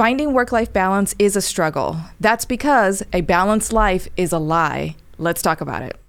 Finding work life balance is a struggle. That's because a balanced life is a lie. Let's talk about it.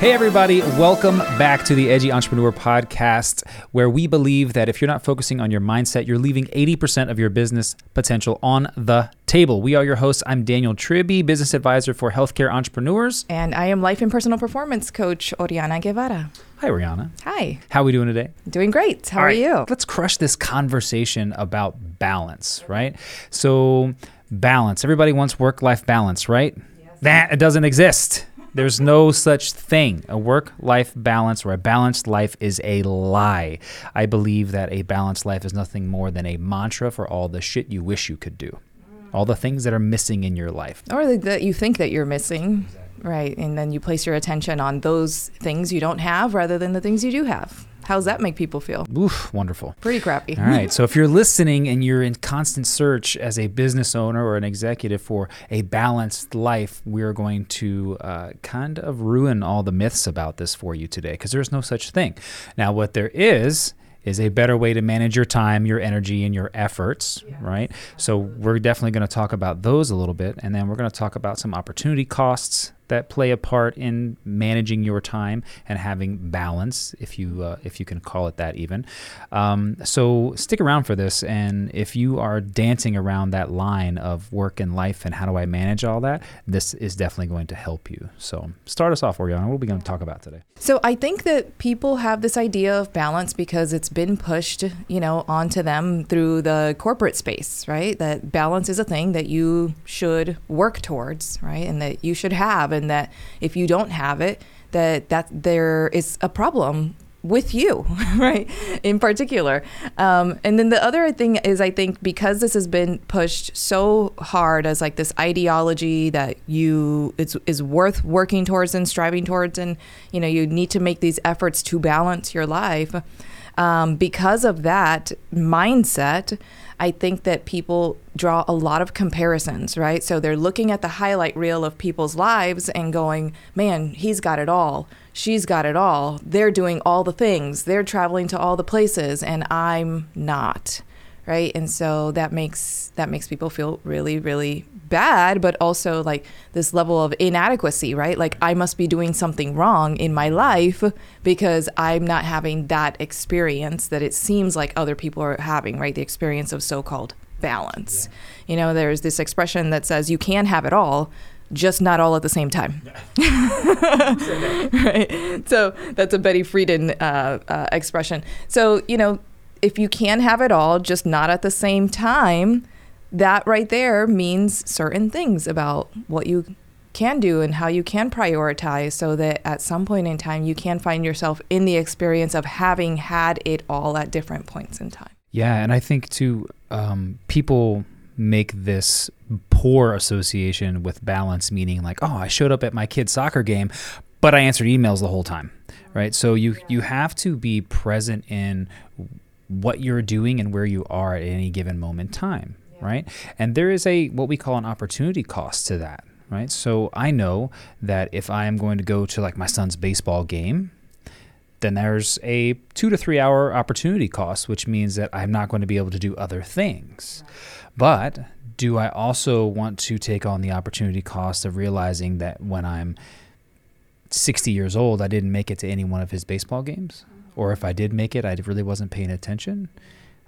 Hey, everybody, welcome back to the Edgy Entrepreneur Podcast, where we believe that if you're not focusing on your mindset, you're leaving 80% of your business potential on the table. We are your hosts. I'm Daniel Tribby, business advisor for healthcare entrepreneurs. And I am life and personal performance coach, Oriana Guevara. Hi, Oriana. Hi. How are we doing today? Doing great. How are you? Let's crush this conversation about balance, right? So, balance. Everybody wants work life balance, right? Yes. That it doesn't exist. There's no such thing. A work life balance or a balanced life is a lie. I believe that a balanced life is nothing more than a mantra for all the shit you wish you could do, all the things that are missing in your life. Or that you think that you're missing. Right. And then you place your attention on those things you don't have rather than the things you do have. How's that make people feel? Oof, wonderful. Pretty crappy. All right. So if you're listening and you're in constant search as a business owner or an executive for a balanced life, we're going to uh, kind of ruin all the myths about this for you today because there's no such thing. Now, what there is is a better way to manage your time, your energy, and your efforts, right? So, we're definitely going to talk about those a little bit. And then we're going to talk about some opportunity costs that play a part in managing your time and having balance, if you uh, if you can call it that even. Um, so stick around for this, and if you are dancing around that line of work and life and how do I manage all that, this is definitely going to help you. So start us off, Oriana. What are we going to talk about today? So I think that people have this idea of balance because it's been pushed, you know, onto them through the corporate space, right? That balance is a thing that you should work towards, right? And that you should have and that if you don't have it, that that there is a problem with you, right? In particular. Um, and then the other thing is, I think because this has been pushed so hard as like this ideology that you it's is worth working towards and striving towards, and you know you need to make these efforts to balance your life. Um, because of that mindset, I think that people draw a lot of comparisons, right? So they're looking at the highlight reel of people's lives and going, man, he's got it all. She's got it all. They're doing all the things. They're traveling to all the places, and I'm not right and so that makes that makes people feel really really bad but also like this level of inadequacy right like i must be doing something wrong in my life because i'm not having that experience that it seems like other people are having right the experience of so-called balance yeah. you know there's this expression that says you can have it all just not all at the same time. right. So that's a Betty Friedan uh, uh, expression. So you know, if you can have it all, just not at the same time, that right there means certain things about what you can do and how you can prioritize so that at some point in time you can find yourself in the experience of having had it all at different points in time. Yeah, and I think too, um, people make this poor association with balance, meaning like, oh, I showed up at my kid's soccer game, but I answered emails the whole time, right? So you you have to be present in what you're doing and where you are at any given moment in time. Right? And there is a what we call an opportunity cost to that, right? So I know that if I am going to go to like my son's baseball game, then there's a two to three hour opportunity cost, which means that I'm not going to be able to do other things. But do I also want to take on the opportunity cost of realizing that when I'm 60 years old, I didn't make it to any one of his baseball games? or if I did make it, I really wasn't paying attention.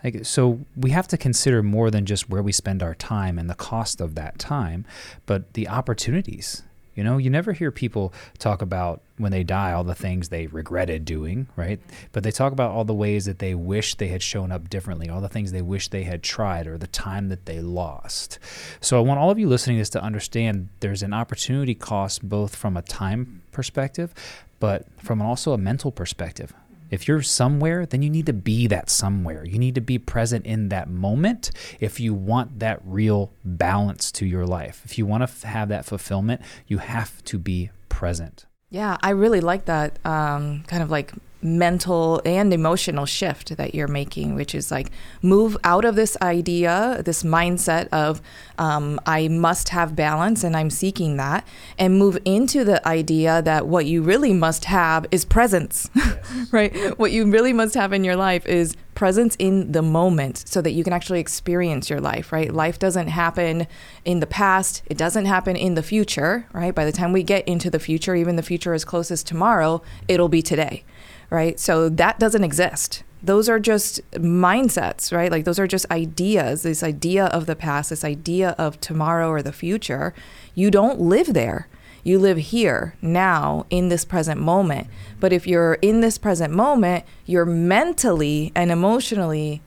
Like, so we have to consider more than just where we spend our time and the cost of that time, but the opportunities. You know, you never hear people talk about when they die all the things they regretted doing, right? But they talk about all the ways that they wish they had shown up differently, all the things they wish they had tried, or the time that they lost. So I want all of you listening to this to understand there's an opportunity cost both from a time perspective, but from also a mental perspective. If you're somewhere, then you need to be that somewhere. You need to be present in that moment if you want that real balance to your life. If you want to f- have that fulfillment, you have to be present. Yeah, I really like that um, kind of like mental and emotional shift that you're making, which is like move out of this idea, this mindset of um, I must have balance and I'm seeking that, and move into the idea that what you really must have is presence, yes. right? What you really must have in your life is presence in the moment so that you can actually experience your life, right? Life doesn't happen in the past, it doesn't happen in the future, right? By the time we get into the future, even the future as close as tomorrow, it'll be today right? So that doesn't exist. Those are just mindsets, right? Like those are just ideas, this idea of the past, this idea of tomorrow or the future. You don't live there. You live here, now, in this present moment. But if you're in this present moment, you're mentally and emotionally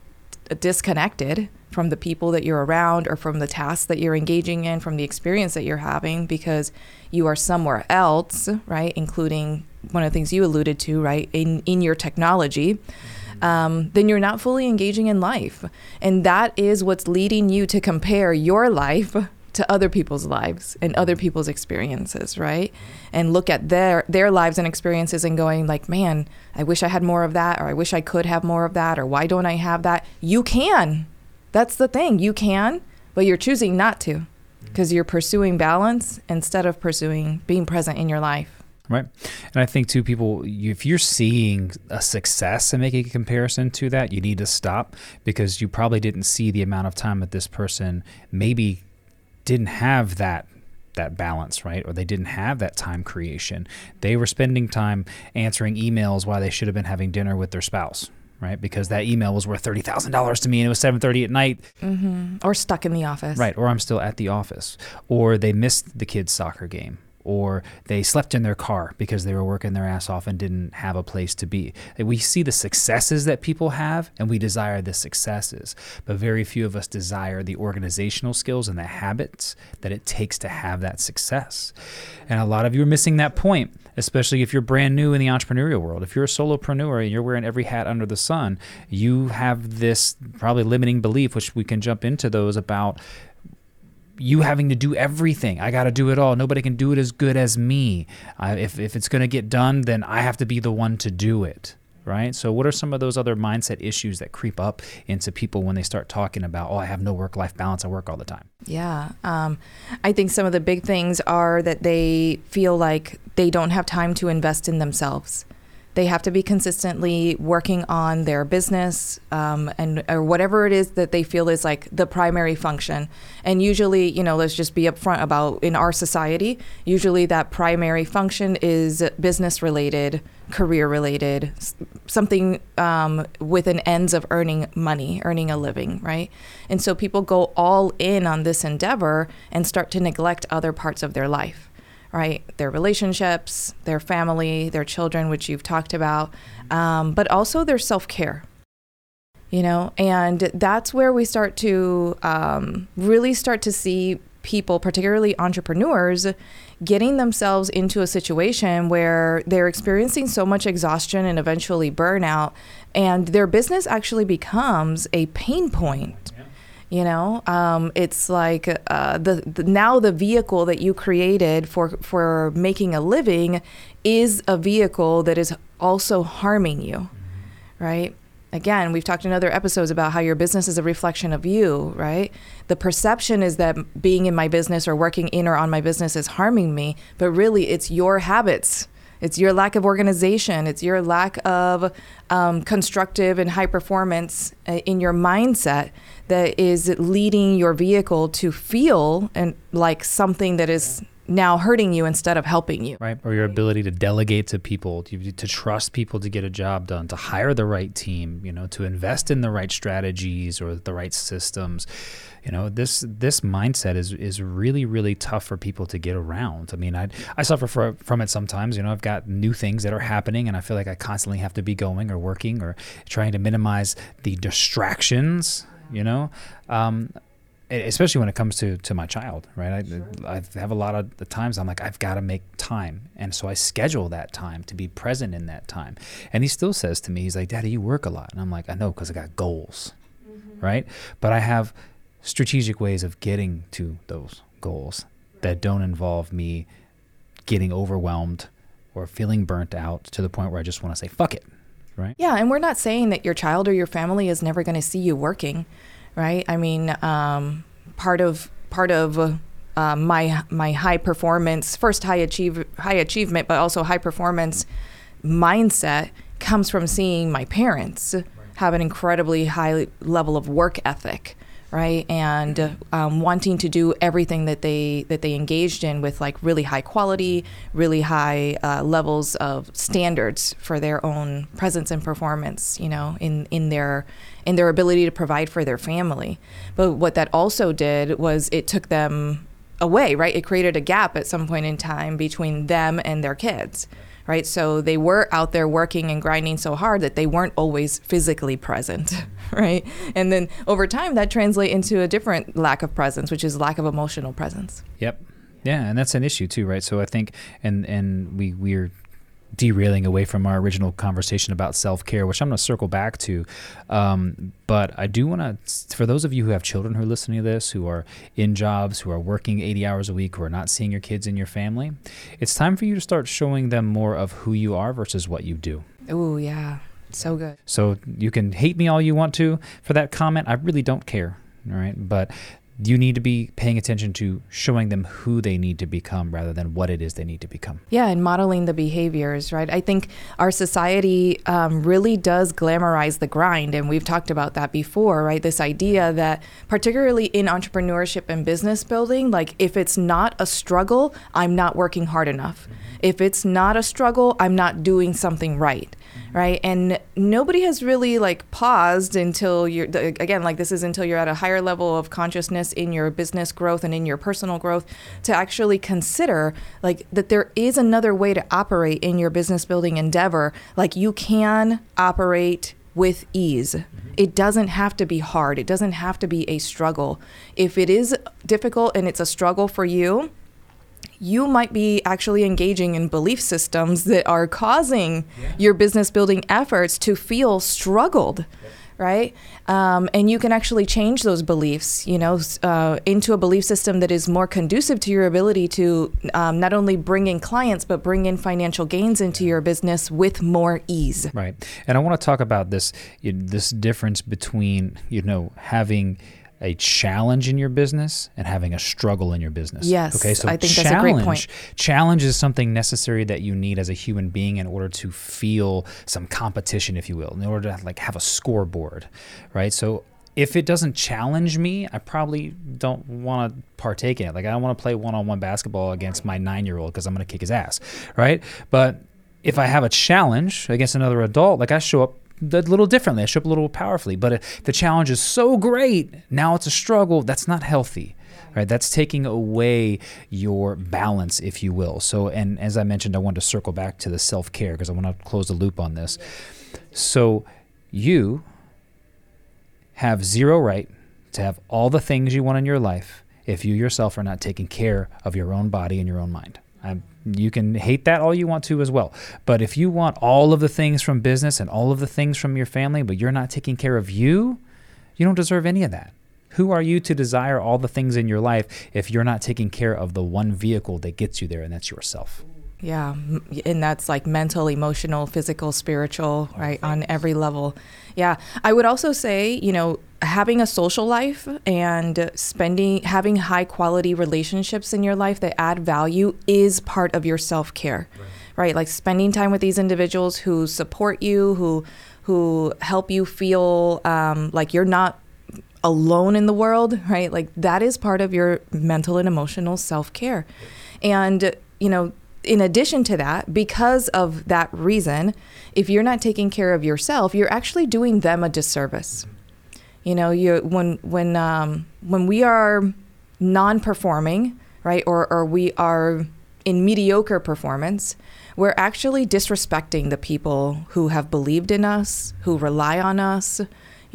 disconnected from the people that you're around or from the tasks that you're engaging in, from the experience that you're having because you are somewhere else, right? Including one of the things you alluded to, right, in, in your technology, um, then you're not fully engaging in life. And that is what's leading you to compare your life to other people's lives and other people's experiences, right? And look at their their lives and experiences and going like, "Man, I wish I had more of that or I wish I could have more of that or why don't I have that?" You can. That's the thing. You can, but you're choosing not to because you're pursuing balance instead of pursuing being present in your life. Right. And I think, too, people, if you're seeing a success and making a comparison to that, you need to stop because you probably didn't see the amount of time that this person maybe didn't have that that balance, right? Or they didn't have that time creation. They were spending time answering emails while they should have been having dinner with their spouse, right? Because that email was worth thirty thousand dollars to me, and it was seven thirty at night. Mm-hmm. Or stuck in the office, right? Or I'm still at the office, or they missed the kids' soccer game, or they slept in their car because they were working their ass off and didn't have a place to be. We see the successes that people have and we desire the successes, but very few of us desire the organizational skills and the habits that it takes to have that success. And a lot of you are missing that point especially if you're brand new in the entrepreneurial world. If you're a solopreneur and you're wearing every hat under the sun, you have this probably limiting belief, which we can jump into those about you having to do everything. I got to do it all. Nobody can do it as good as me. Uh, if, if it's going to get done, then I have to be the one to do it. Right. So, what are some of those other mindset issues that creep up into people when they start talking about, oh, I have no work life balance, I work all the time? Yeah. Um, I think some of the big things are that they feel like they don't have time to invest in themselves they have to be consistently working on their business um, and or whatever it is that they feel is like the primary function. And usually, you know, let's just be upfront about in our society. Usually, that primary function is business related, career related, something um, with an ends of earning money, earning a living, right? And so people go all in on this endeavor and start to neglect other parts of their life right? Their relationships, their family, their children, which you've talked about, um, but also their self care. You know, and that's where we start to um, really start to see people, particularly entrepreneurs, getting themselves into a situation where they're experiencing so much exhaustion and eventually burnout, and their business actually becomes a pain point you know, um, it's like uh, the, the, now the vehicle that you created for for making a living is a vehicle that is also harming you, right? Again, we've talked in other episodes about how your business is a reflection of you, right? The perception is that being in my business or working in or on my business is harming me, but really it's your habits it's your lack of organization. It's your lack of um, constructive and high performance uh, in your mindset that is leading your vehicle to feel and like something that is now hurting you instead of helping you. Right. Or your ability to delegate to people, to, to trust people to get a job done, to hire the right team, you know, to invest in the right strategies or the right systems. You know, this this mindset is is really really tough for people to get around. I mean, I I suffer for, from it sometimes. You know, I've got new things that are happening, and I feel like I constantly have to be going or working or trying to minimize the distractions. You know, um, especially when it comes to to my child right? I, sure. I have a lot of the times i'm like i've got to make time. And so i schedule that time to be present in that time. And he still says to me he's like daddy you work a lot. And i'm like i know because i got goals. Mm-hmm. right? But i have strategic ways of getting to those goals that don't involve me getting overwhelmed or feeling burnt out to the point where i just want to say fuck it. Right? Yeah, and we're not saying that your child or your family is never going to see you working, right? I mean, um, part of part of uh, my my high performance, first high achieve high achievement, but also high performance mindset comes from seeing my parents have an incredibly high level of work ethic right and um, wanting to do everything that they that they engaged in with like really high quality really high uh, levels of standards for their own presence and performance you know in in their in their ability to provide for their family but what that also did was it took them away right it created a gap at some point in time between them and their kids right? So they were out there working and grinding so hard that they weren't always physically present, right? And then over time, that translates into a different lack of presence, which is lack of emotional presence. Yep. Yeah, and that's an issue too, right? So I think, and and we we're derailing away from our original conversation about self care, which I'm going to circle back to. Um, but I do want to, for those of you who have children who are listening to this, who are in jobs, who are working 80 hours a week, who are not seeing your kids in your family, it's time for you to start showing them more of who you are versus what you do. Oh, yeah. So good. So you can hate me all you want to for that comment. I really don't care. All right. But you need to be paying attention to showing them who they need to become rather than what it is they need to become. Yeah, and modeling the behaviors, right? I think our society um, really does glamorize the grind, and we've talked about that before, right? This idea that, particularly in entrepreneurship and business building, like if it's not a struggle, I'm not working hard enough. Mm-hmm. If it's not a struggle, I'm not doing something right right? And nobody has really like paused until you're again like this is until you're at a higher level of consciousness in your business growth and in your personal growth to actually consider like that there is another way to operate in your business building endeavor. Like you can operate with ease. Mm-hmm. It doesn't have to be hard. It doesn't have to be a struggle. If it is difficult and it's a struggle for you, you might be actually engaging in belief systems that are causing yeah. your business building efforts to feel struggled. Right, um, and you can actually change those beliefs, you know, uh, into a belief system that is more conducive to your ability to um, not only bring in clients but bring in financial gains into your business with more ease. Right, and I want to talk about this this difference between you know having a challenge in your business and having a struggle in your business. Yes. Okay. So I think that's a great point. Challenge is something necessary that you need as a human being in order to feel some competition, if you will, in order to like have a scoreboard, right? So if it doesn't challenge me, I probably don't want to partake in it. Like I don't want to play one-on-one basketball against my nine-year-old because I'm going to kick his ass, right? But if I have a challenge against another adult, like I show up a little differently. I show up a little powerfully. But uh, the challenge is so great, now it's a struggle. That's not healthy. Right, that's taking away your balance, if you will. So, and as I mentioned, I wanted to circle back to the self care because I want to close the loop on this. So, you have zero right to have all the things you want in your life if you yourself are not taking care of your own body and your own mind. I'm, you can hate that all you want to as well. But if you want all of the things from business and all of the things from your family, but you're not taking care of you, you don't deserve any of that. Who are you to desire all the things in your life if you're not taking care of the one vehicle that gets you there, and that's yourself? Yeah, and that's like mental, emotional, physical, spiritual, right, on every level. Yeah, I would also say, you know, having a social life and spending having high quality relationships in your life that add value is part of your self-care. Right. right? Like spending time with these individuals who support you, who who help you feel um, like you're not alone in the world, right? Like that is part of your mental and emotional self-care. And you know, in addition to that, because of that reason, if you're not taking care of yourself, you're actually doing them a disservice. You know, you when when um, when we are non-performing, right, or or we are in mediocre performance, we're actually disrespecting the people who have believed in us, who rely on us,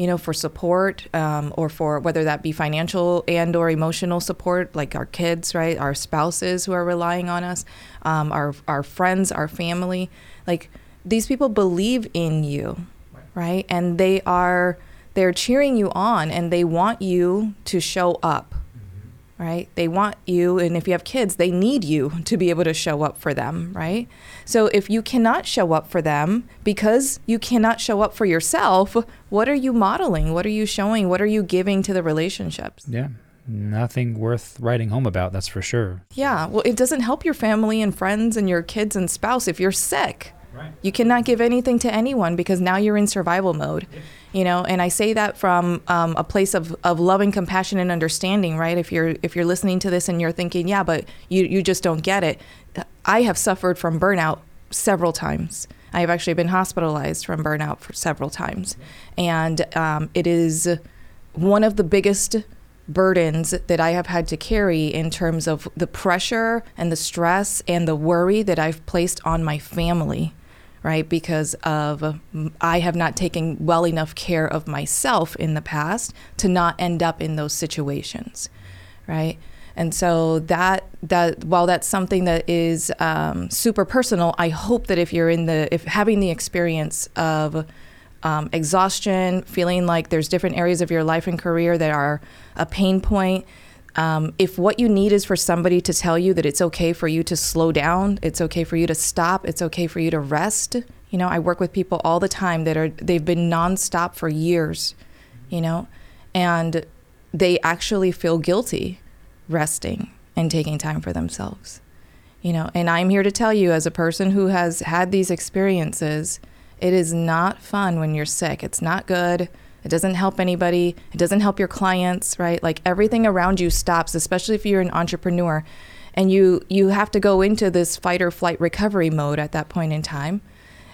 you know, for support um, or for whether that be financial and or emotional support, like our kids, right, our spouses who are relying on us, um, our our friends, our family, like these people believe in you, right, and they are they're cheering you on and they want you to show up right? They want you, and if you have kids, they need you to be able to show up for them, right? So if you cannot show up for them because you cannot show up for yourself, what are you modeling? What are you showing? What are you giving to the relationships? Yeah. Nothing worth writing home about, that's for sure. Yeah. Well, it doesn't help your family and friends and your kids and spouse if you're sick. Right. You cannot give anything to anyone because now you're in survival mode. You know, and I say that from um, a place of, of loving compassion and understanding, right? If you're if you're listening to this and you're thinking, yeah, but you, you just don't get it. I have suffered from burnout several times. I have actually been hospitalized from burnout for several times. And um, it is one of the biggest burdens that I have had to carry in terms of the pressure and the stress and the worry that I've placed on my family right? Because of I have not taken well enough care of myself in the past to not end up in those situations, right? And so that that while that's something that is um, super personal, I hope that if you're in the if having the experience of um, exhaustion, feeling like there's different areas of your life and career that are a pain point, um, if what you need is for somebody to tell you that it's okay for you to slow down, it's okay for you to stop, it's okay for you to rest. You know, I work with people all the time that are they've been nonstop for years, you know, and they actually feel guilty resting and taking time for themselves. You know, and I'm here to tell you as a person who has had these experiences, it is not fun when you're sick. It's not good. It doesn't help anybody. It doesn't help your clients, right? Like everything around you stops, especially if you're an entrepreneur and you you have to go into this fight or flight recovery mode at that point in time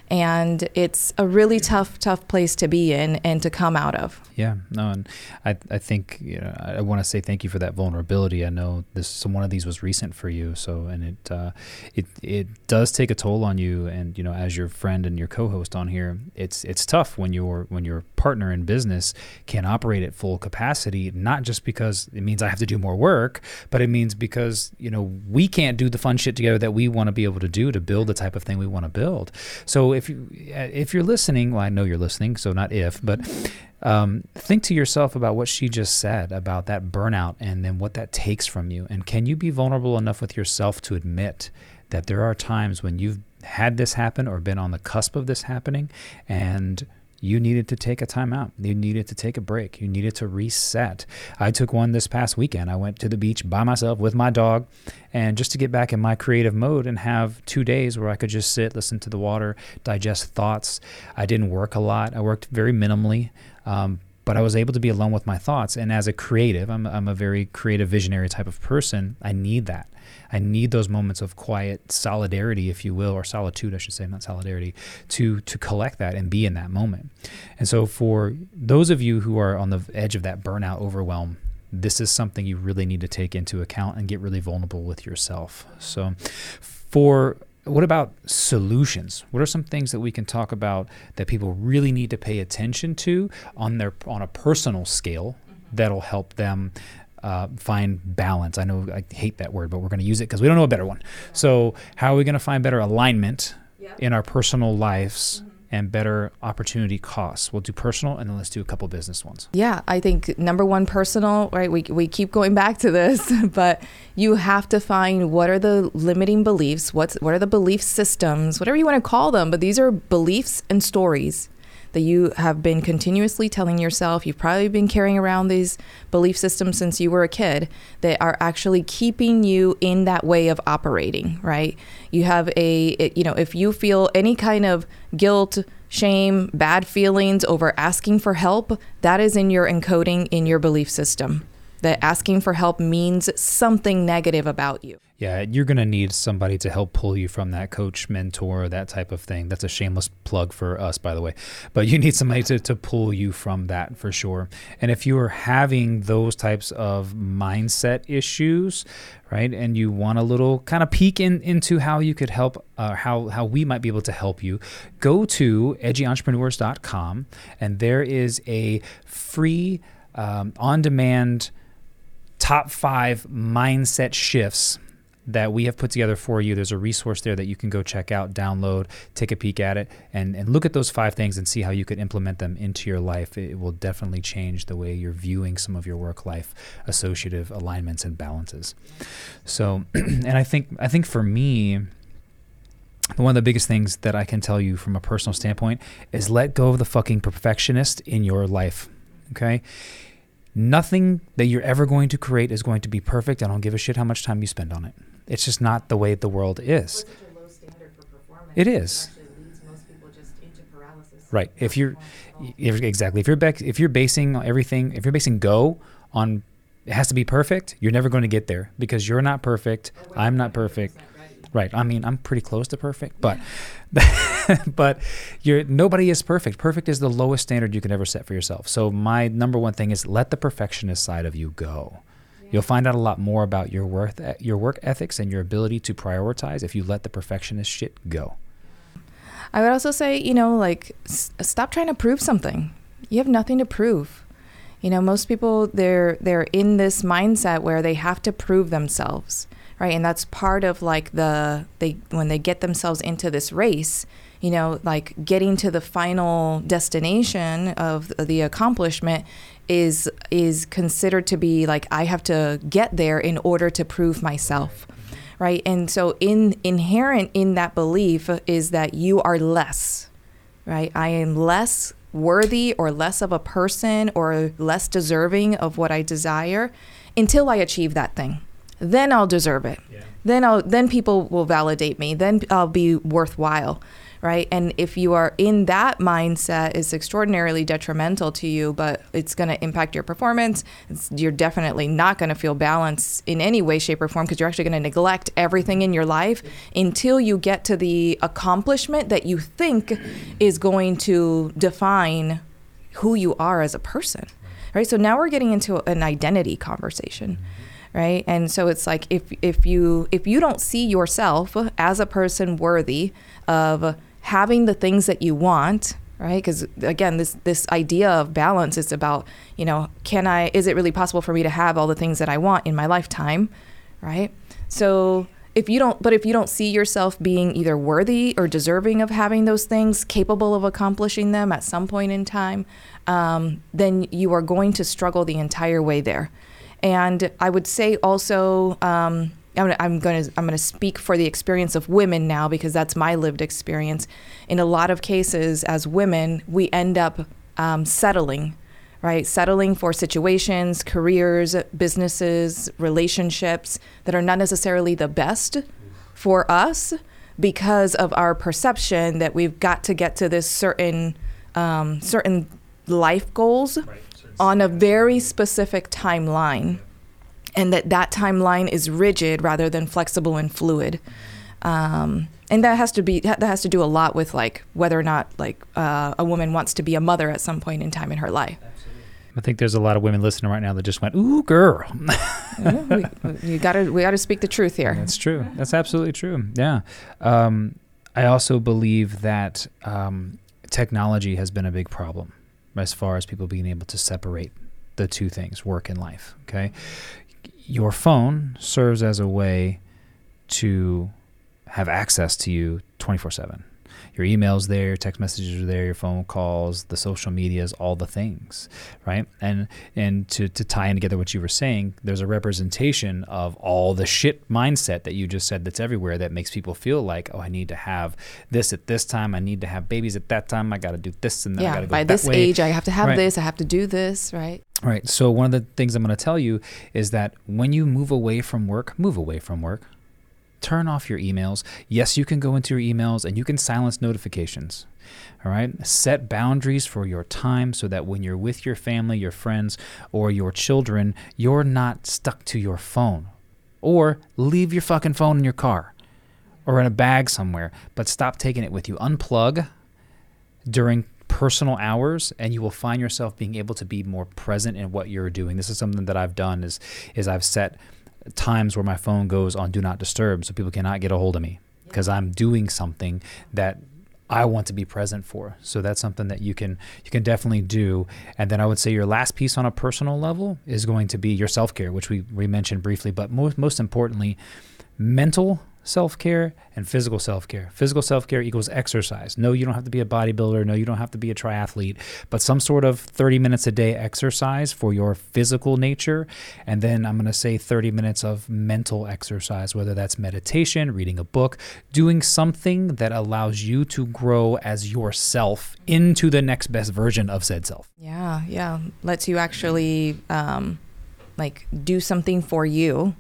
and it's a really tough tough place to be in and to come out of. Yeah no and i i think you know i want to say thank you for that vulnerability. I know this one of these was recent for you so and it uh, it it does take a toll on you. And you know as your friend and your co-host on here it's it's tough when your when your partner in business can operate at full capacity not just because it means i have to do more work but it means because you know we can't do the fun shit together that we want to be able to do to build the type of thing we want to build. So if you if you're listening, well, I know you're listening, so not if, but um, think to yourself about what she just said about that burnout and then what that takes from you. And can you be vulnerable enough with yourself to admit that there are times when you've had this happen or been on the cusp of this happening and you needed to take a time out. You needed to take a break. You needed to reset. I took one this past weekend. I went to the beach by myself with my dog and just to get back in my creative mode and have two days where I could just sit, listen to the water, digest thoughts. I didn't work a lot. I worked very minimally. Um, but I was able to be alone with my thoughts. And as a creative, I'm, I'm a very creative, visionary type of person. I need that. I need those moments of quiet solidarity, if you will, or solitude, I should say, not solidarity, to to collect that and be in that moment. And so, for those of you who are on the edge of that burnout, overwhelm, this is something you really need to take into account and get really vulnerable with yourself. So, for what about solutions? What are some things that we can talk about that people really need to pay attention to on their on a personal scale that'll help them uh, find balance? I know I hate that word, but we're going to use it because we don't know a better one. So, how are we going to find better alignment in our personal lives? Mm-hmm and better opportunity costs. We'll do personal and then let's do a couple business ones. Yeah, I think number one, personal, right? We, we keep going back to this, but you have to find what are the limiting beliefs, what's, what are the belief systems, whatever you want to call them, but these are beliefs and stories that you have been continuously telling yourself. You've probably been carrying around these belief systems since you were a kid that are actually keeping you in that way of operating, right? You have a, you know, if you feel any kind of guilt, shame, bad feelings over asking for help, that is in your encoding in your belief system that asking for help means something negative about you. Yeah, you're going to need somebody to help pull you from that coach, mentor, that type of thing. That's a shameless plug for us, by the way. But you need somebody to, to pull you from that for sure. And if you are having those types of mindset issues, right, and you want a little kind of peek in, into how you could help, uh, how, how we might be able to help you, go to edgyentrepreneurs.com and there is a free um, on demand top five mindset shifts that we have put together for you. There's a resource there that you can go check out, download, take a peek at it, and, and look at those five things and see how you could implement them into your life. It will definitely change the way you're viewing some of your work life associative alignments and balances. So, and I think I think for me, one of the biggest things that I can tell you from a personal standpoint is let go of the fucking perfectionist in your life. Okay? Nothing that you're ever going to create is going to be perfect. I don't give a shit how much time you spend on it. It's just not the way the world is. It is. Right. If you're if, exactly if you're bec- if you're basing everything if you're basing go on it has to be perfect, you're never going to get there because you're not perfect. I'm not perfect. Right. I mean, I'm pretty close to perfect, but but you're nobody is perfect. Perfect is the lowest standard you can ever set for yourself. So my number one thing is let the perfectionist side of you go. You'll find out a lot more about your worth, your work ethics, and your ability to prioritize if you let the perfectionist shit go. I would also say, you know, like s- stop trying to prove something. You have nothing to prove. You know, most people they're they're in this mindset where they have to prove themselves, right? And that's part of like the they when they get themselves into this race, you know, like getting to the final destination of the accomplishment is is considered to be like I have to get there in order to prove myself. Right? And so in inherent in that belief is that you are less. Right? I am less worthy or less of a person or less deserving of what I desire until I achieve that thing. Then I'll deserve it. Yeah. Then I'll then people will validate me. Then I'll be worthwhile right? And if you are in that mindset, it's extraordinarily detrimental to you, but it's going to impact your performance. It's, you're definitely not going to feel balanced in any way, shape, or form because you're actually going to neglect everything in your life until you get to the accomplishment that you think is going to define who you are as a person, right? So now we're getting into an identity conversation right? And so it's like if if you if you don't see yourself as a person worthy of having the things that you want right? Because again this this idea of balance is about you know can i is it really possible for me to have all the things that i want in my lifetime right? So if you don't but if you don't see yourself being either worthy or deserving of having those things capable of accomplishing them at some point in time um, then you are going to struggle the entire way there and i would say also um, I'm going to I'm going to speak for the experience of women now because that's my lived experience. In a lot of cases, as women, we end up um, settling, right? Settling for situations, careers, businesses, relationships that are not necessarily the best for us because of our perception that we've got to get to this certain um, certain life goals right. On a very specific timeline and that that timeline is rigid rather than flexible and fluid. Um, and that has to be that has to do a lot with like whether or not like uh, a woman wants to be a mother at some point in time in her life. I think there's a lot of women listening right now that just went, "Ooh, girl." we, you gotta we gotta speak the truth here. That's true. That's absolutely true. Yeah. Um, I also believe that um, technology has been a big problem as far as people being able to separate the two things, work and life. Okay, your phone serves as a way to have access to you 24 7 your emails there, your text messages are there, your phone calls, the social medias, all the things, right? And and to to tie in together what you were saying, there's a representation of all the shit mindset that you just said that's everywhere that makes people feel like, oh, I need to have this at this time, I need to have babies at that time, I got to do this and then yeah, I got to go by that this way. age, I have to have Right. this, I have to do this, right? Right. So one of the things I'm going to tell you is that when you move away from work, move away from work. Turn off your emails. Yes, you can go into your emails and you can silence notifications. All right. Set boundaries for your time so that when you're with your family, your friends, or your children, you're not stuck to your phone. Or leave your fucking phone in your car or in a bag somewhere, but stop taking it with you. Unplug during personal hours and you will find yourself being able to be more present in what you're doing. This is something that I've done is is I've set times where my phone goes on do not disturb so people cannot get a hold of me because I'm doing something that I want to be present for. So that's something that you can you can definitely do. And then I would say your last piece on a personal level is going to be your self-care, which we, we mentioned briefly, but most most importantly, mental self care and physical self care. Physical self care equals exercise. No, you don't have to be a bodybuilder. No, you don't have to be a triathlete, but some sort of 30 minutes a day exercise for your physical nature. And then I'm going to say 30 minutes of mental exercise, whether that's meditation, reading a book, doing something that allows you to grow as yourself into the next best version of said self. Yeah, yeah. Lets you actually um, like do something for you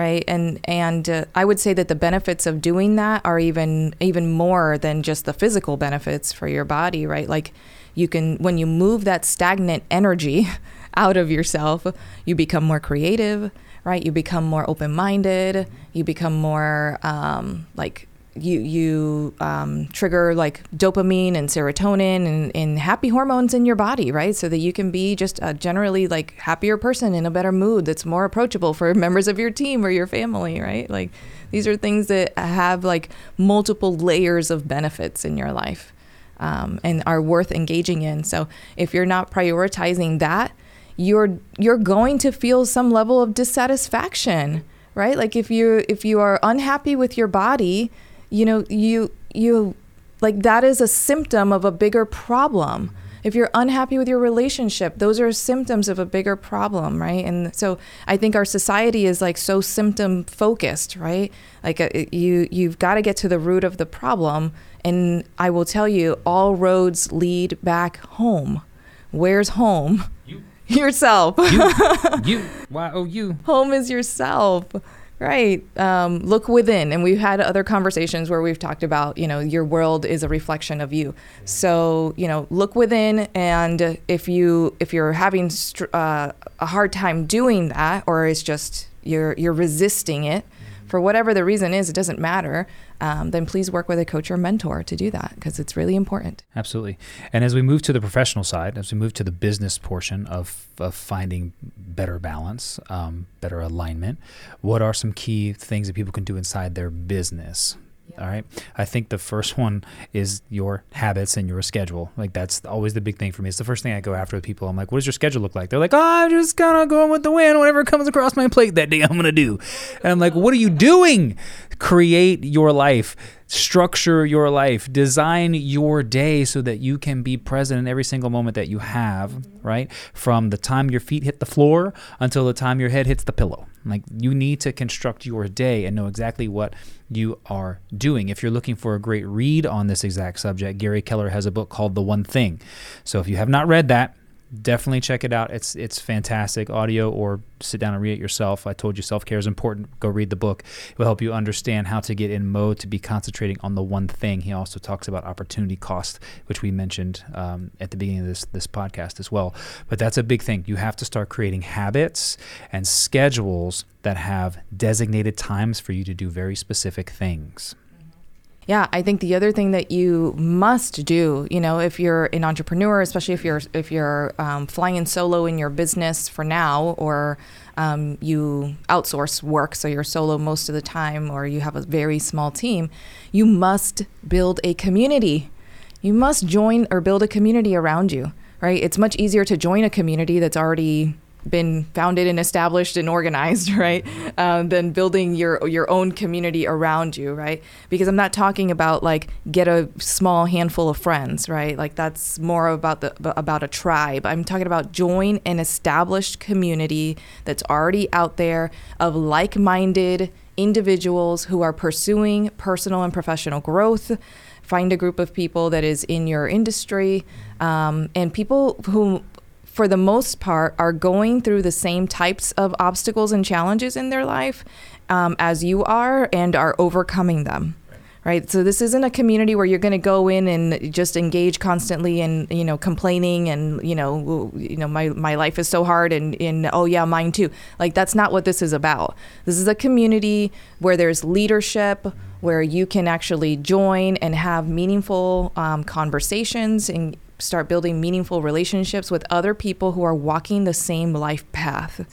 right? And and uh, i would say that the benefits of doing that are even even more than just the physical benefits for your body right? Like you can when you move that stagnant energy out of yourself you become more creative right? You become more open-minded. You become more um, like you you um, trigger like dopamine and serotonin and, and, happy hormones in your body, right? So that you can be just a generally like happier person in a better mood that's more approachable for members of your team or your family, right? Like these are things that have like multiple layers of benefits in your life um, and are worth engaging in. So if you're not prioritizing that, you're you're going to feel some level of dissatisfaction, right? Like if you if you are unhappy with your body you know, you you like that is a symptom of a bigger problem. If you're unhappy with your relationship, those are symptoms of a bigger problem, right? And so I think our society is like so symptom focused, right? Like uh, you you've got to get to the root of the problem, and I will tell you, all roads lead back home. Where's home? You. Yourself. You. you. Why? Oh, you. Home is yourself. Right. Um, look within. And we've had other conversations where we've talked about, you know, your world is a reflection of you. So, you know, look within. And if you, if you're having uh, a hard time doing that, or it's just you're, you're resisting it, for whatever the reason is, it doesn't matter. Um, then please work with a coach or mentor to do that because it's really important. Absolutely. And as we move to the professional side, as we move to the business portion of, of finding better balance, um, better alignment, what are some key things that people can do inside their business all right. I think the first one is your habits and your schedule. Like that's always the big thing for me. It's the first thing I go after with people. I'm like, what does your schedule look like? They're like, oh, I'm just kind of going with the wind. Whatever comes across my plate that day, I'm going to do. And I'm like, what are you doing? Create your life structure your life, design your day so that you can be present in every single moment that you have, right? From the time your feet hit the floor until the time your head hits the pillow. Like you need to construct your day and know exactly what you are doing. If you're looking for a great read on this exact subject, Gary Keller has a book called The One Thing. So if you have not read that, definitely check it out. It's it's fantastic audio or sit down and read it yourself. I told you self care is important. Go read the book. It will help you understand how to get in mode to be concentrating on the one thing. He also talks about opportunity cost, which we mentioned um, at the beginning of this this podcast as well. But that's a big thing. You have to start creating habits and schedules that have designated times for you to do very specific things. Yeah, I think the other thing that you must do, you know, if you're an entrepreneur, especially if you're if you're um, flying solo in your business for now, or um, you outsource work, so you're solo most of the time, or you have a very small team, you must build a community. You must join or build a community around you, right? It's much easier to join a community that's already been founded and established and organized, right? Um, than building your your own community around you, right? Because I'm not talking about like get a small handful of friends, right? Like that's more about the about a tribe. I'm talking about join an established community that's already out there of like-minded individuals who are pursuing personal and professional growth. Find a group of people that is in your industry um, and people who for the most part, are going through the same types of obstacles and challenges in their life um, as you are and are overcoming them. Right. So this isn't a community where you're going to go in and just engage constantly and you know complaining and you know you know my my life is so hard and oh yeah mine too. Like that's not what this is about. This is a community where there's leadership, where you can actually join and have meaningful um, conversations and start building meaningful relationships with other people who are walking the same life path.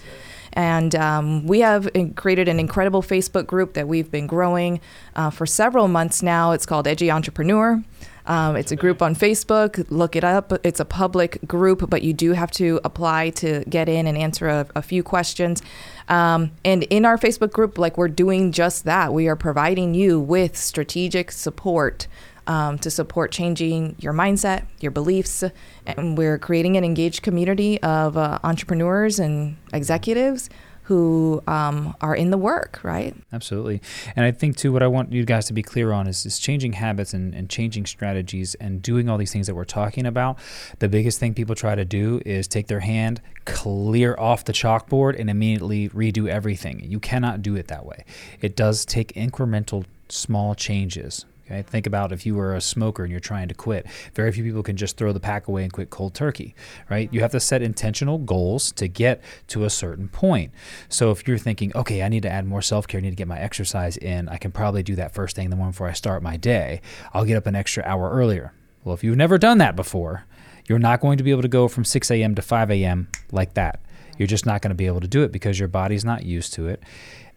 And um, we have created an incredible Facebook group that we've been growing uh, for several months now. It's called Edgy Entrepreneur. Um, it's a group on Facebook. Look it up. It's a public group, but you do have to apply to get in and answer a, a few questions. Um, and in our Facebook group, like we're doing just that. We are providing you with strategic support um, to support changing your mindset, your beliefs. And we're creating an engaged community of uh, entrepreneurs and executives who um, are in the work, right? Absolutely. And I think, too, what I want you guys to be clear on is, is changing habits and, and changing strategies and doing all these things that we're talking about. The biggest thing people try to do is take their hand, clear off the chalkboard, and immediately redo everything. You cannot do it that way. It does take incremental small changes Okay, think about if you were a smoker and you're trying to quit. Very few people can just throw the pack away and quit cold turkey, right? You have to set intentional goals to get to a certain point. So if you're thinking, okay, I need to add more self care, I need to get my exercise in, I can probably do that first thing in the morning before I start my day. I'll get up an extra hour earlier. Well, if you've never done that before, you're not going to be able to go from 6 a.m. to 5 a.m. like that. You're just not going to be able to do it because your body's not used to it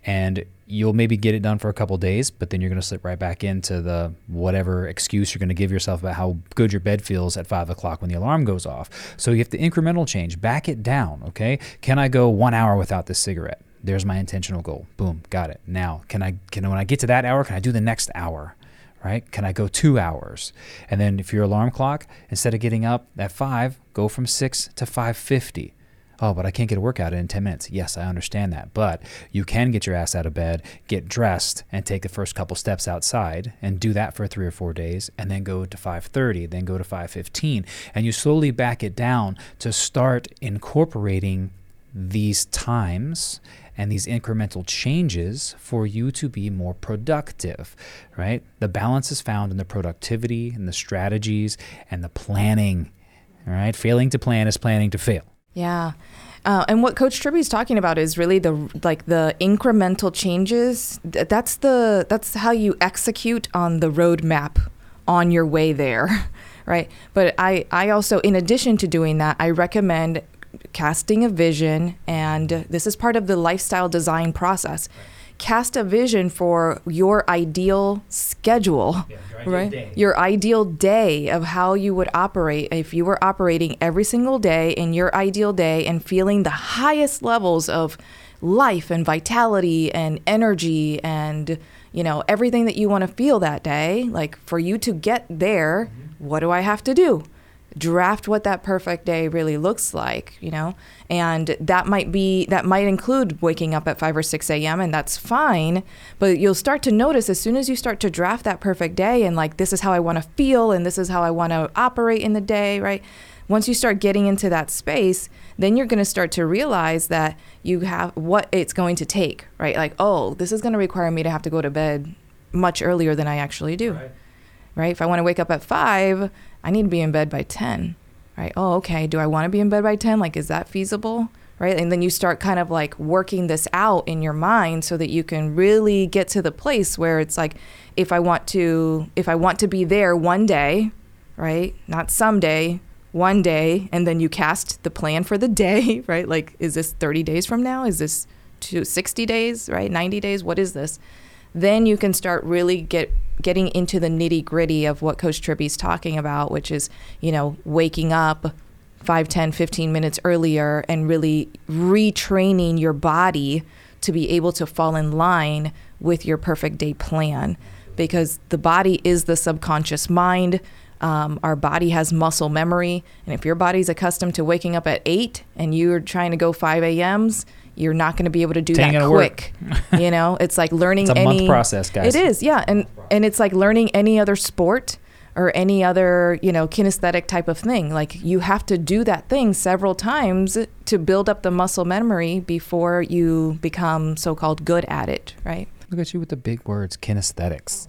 and you'll maybe get it done for a couple days, but then you're going to slip right back into the whatever excuse you're going to give yourself about how good your bed feels at five o'clock when the alarm goes off. So you have to incremental change, back it down. Okay, can I go one hour without this cigarette? There's my intentional goal. Boom, got it. Now, can I can when I get to that hour, can I do the next hour? Right? Can I go two hours? And then if your alarm clock, instead of getting up at five, go from six to five fifty oh, but I can't get a workout in 10 minutes. Yes, I understand that. But you can get your ass out of bed, get dressed, and take the first couple steps outside and do that for three or four days, and then go to 5:30, then go to 5:15, and you slowly back it down to start incorporating these times and these incremental changes for you to be more productive, right? The balance is found in the productivity and the strategies and the planning. All right, failing to plan is planning to fail. Yeah. Uh, and what Coach Tribby's talking about is really the like the incremental changes. That's the that's how you execute on the roadmap on your way there, right? But I I also, in addition to doing that, I recommend casting a vision, and this is part of the lifestyle design process. Cast a vision for your ideal schedule. Yeah right? Day. Your ideal day of how you would operate if you were operating every single day in your ideal day and feeling the highest levels of life and vitality and energy and you know everything that you want to feel that day like for you to get there mm-hmm. what do i have to do draft what that perfect day really looks like, you know? And that might be, that might include waking up at 5 or 6 a.m., and that's fine. But you'll start to notice as soon as you start to draft that perfect day and like, this is how I want to feel and this is how I want to operate in the day, right? Once you start getting into that space, then you're going to start to realize that you have what it's going to take, right? Like, oh, this is going to require me to have to go to bed much earlier than I actually do. Right. right? If I want to wake up at 5, I need to be in bed by 10, right? Oh, okay. Do I want to be in bed by 10? Like, is that feasible? Right. And then you start kind of like working this out in your mind so that you can really get to the place where it's like, if I want to, if I want to be there one day, right? Not someday, one day. And then you cast the plan for the day, right? Like, is this 30 days from now? Is this to 60 days, right? 90 days? What is this? Then you can start really get getting into the nitty gritty of what Coach Tribby's talking about, which is, you know, waking up 5, 10, 15 minutes earlier and really retraining your body to be able to fall in line with your perfect day plan. Because the body is the subconscious mind. Um, our body has muscle memory. And if your body's accustomed to waking up at 8 and you're trying to go 5 a.m.s, you're not going to be able to do that quick. you know, it's like learning it's a any month process, guys. It is, yeah, and and it's like learning any other sport or any other you know kinesthetic type of thing. Like you have to do that thing several times to build up the muscle memory before you become so-called good at it, right? Look at you with the big words, kinesthetics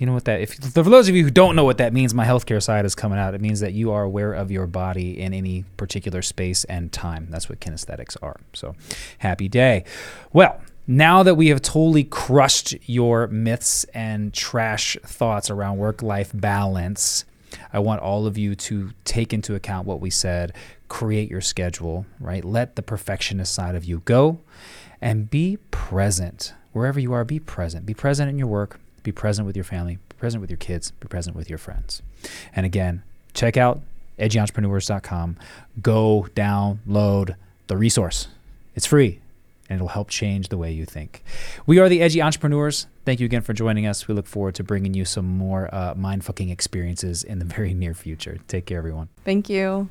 you know what that if for those of you who don't know what that means my healthcare side is coming out it means that you are aware of your body in any particular space and time that's what kinesthetics are so happy day well now that we have totally crushed your myths and trash thoughts around work life balance I want all of you to take into account what we said, create your schedule, right? Let the perfectionist side of you go and be present. Wherever you are, be present. Be present in your work, be present with your family, be present with your kids, be present with your friends. And again, check out edgyentrepreneurs.com. Go download the resource. It's free and it'll help change the way you think. We are the Edgy Entrepreneurs. Thank you again for joining us. We look forward to bringing you some more uh, mind fucking experiences in the very near future. Take care, everyone. Thank you.